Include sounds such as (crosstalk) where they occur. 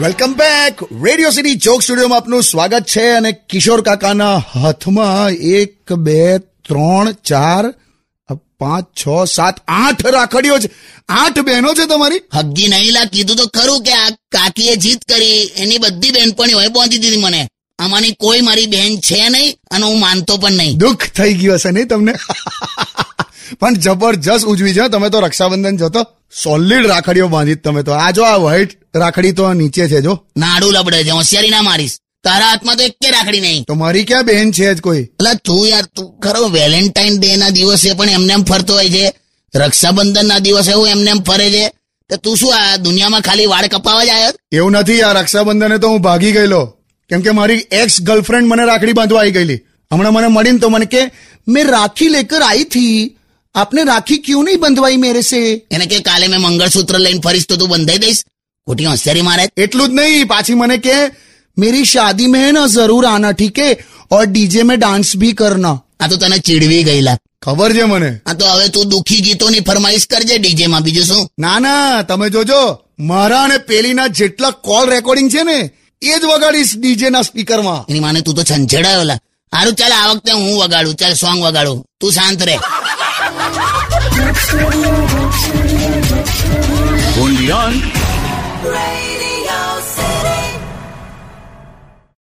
Welcome back. Radio city joke સ્ટુડિયોમાં આપનું સ્વાગત છે અને કિશોર કાકાના હાથમાં એક, બે, ત્રણ, ચાર, પાંચ, છ, સાત, આઠ રાખડીઓ છે. આઠ બહેનો છે તમારી? હગી નહીં લા કીધું તો ખરું કે આ કાકીએ જીત કરી. એની બધી બહેનપણીઓ હોય પહોંચી દીધી મને. આમાંની કોઈ મારી બહેન છે નહીં અને હું માનતો પણ નહીં. દુઃખ થઈ ગયું હશે નહીં તમને? (laughs) પણ જબરજસ્ત ઉજવી છે. તમે તો રક્ષાબંધન જતો. તો સોલિડ રાખડીઓ બાંધી તમે તો. આ જો આ વ્હાઈટ રાખડી તો નીચે છે જો. નાડું લબડે છે. હોશિયારી ના મારીશ. તારા હાથમાં તો એક કે રાખડી નહીં. તો મારી ક્યાં બહેન છે જ કોઈ? એટલે તું યાર તું ખરો વેલેન્ટાઇન ડે ના દિવસે પણ એમને એમ ફરતો હોય છે. રક્ષાબંધન ના દિવસે હું એમને એમ ફરે છે. કે તું શું આ દુનિયામાં ખાલી વાળ કપાવા જ આવ્યો એવું નથી. આ રક્ષાબંધને તો હું ભાગી ગયેલો. કેમ કે મારી એક્સ ગર્લફ્રેન્ડ મને રાખડી બાંધવા આવી ગયેલી. હમણાં મને મળીને તો મને કે મેં રાખી લેકર આવી થી. આપને રાખી ક્યું નહીં બંધવાઈ મેરે સે? એને કે કાલે મેં મંગળસૂત્ર લઈને ફરીશ તો તું બંધાઈ દઈશ. ખોટી હોશિયારી મારે. એટલું જ નહીં. પાછી મને કે મેરી શાદી મેં ના જરૂર આના ઠીક હે ઓર ડીજે મેં ડાન્સ ભી કરના. આ તો તને ચીડવી ગયેલા. ખબર છે મને. આ તો હવે તું દુખી ગીતોની ફરમાઈશ કરજે ડીજે માં બીજું શું? ના ના તમે જોજો. મારા અને પેલીના જેટલા કોલ રેકોર્ડિંગ છે ને એ જ વગાડીશ ડીજે ના સ્પીકરમાં. એની માને તું તો છંછેડાયેલા સારું ચાલ આ વખતે હું વગાડું. ચાલ સોંગ વગાડું. તું શાંત રહે only on Radio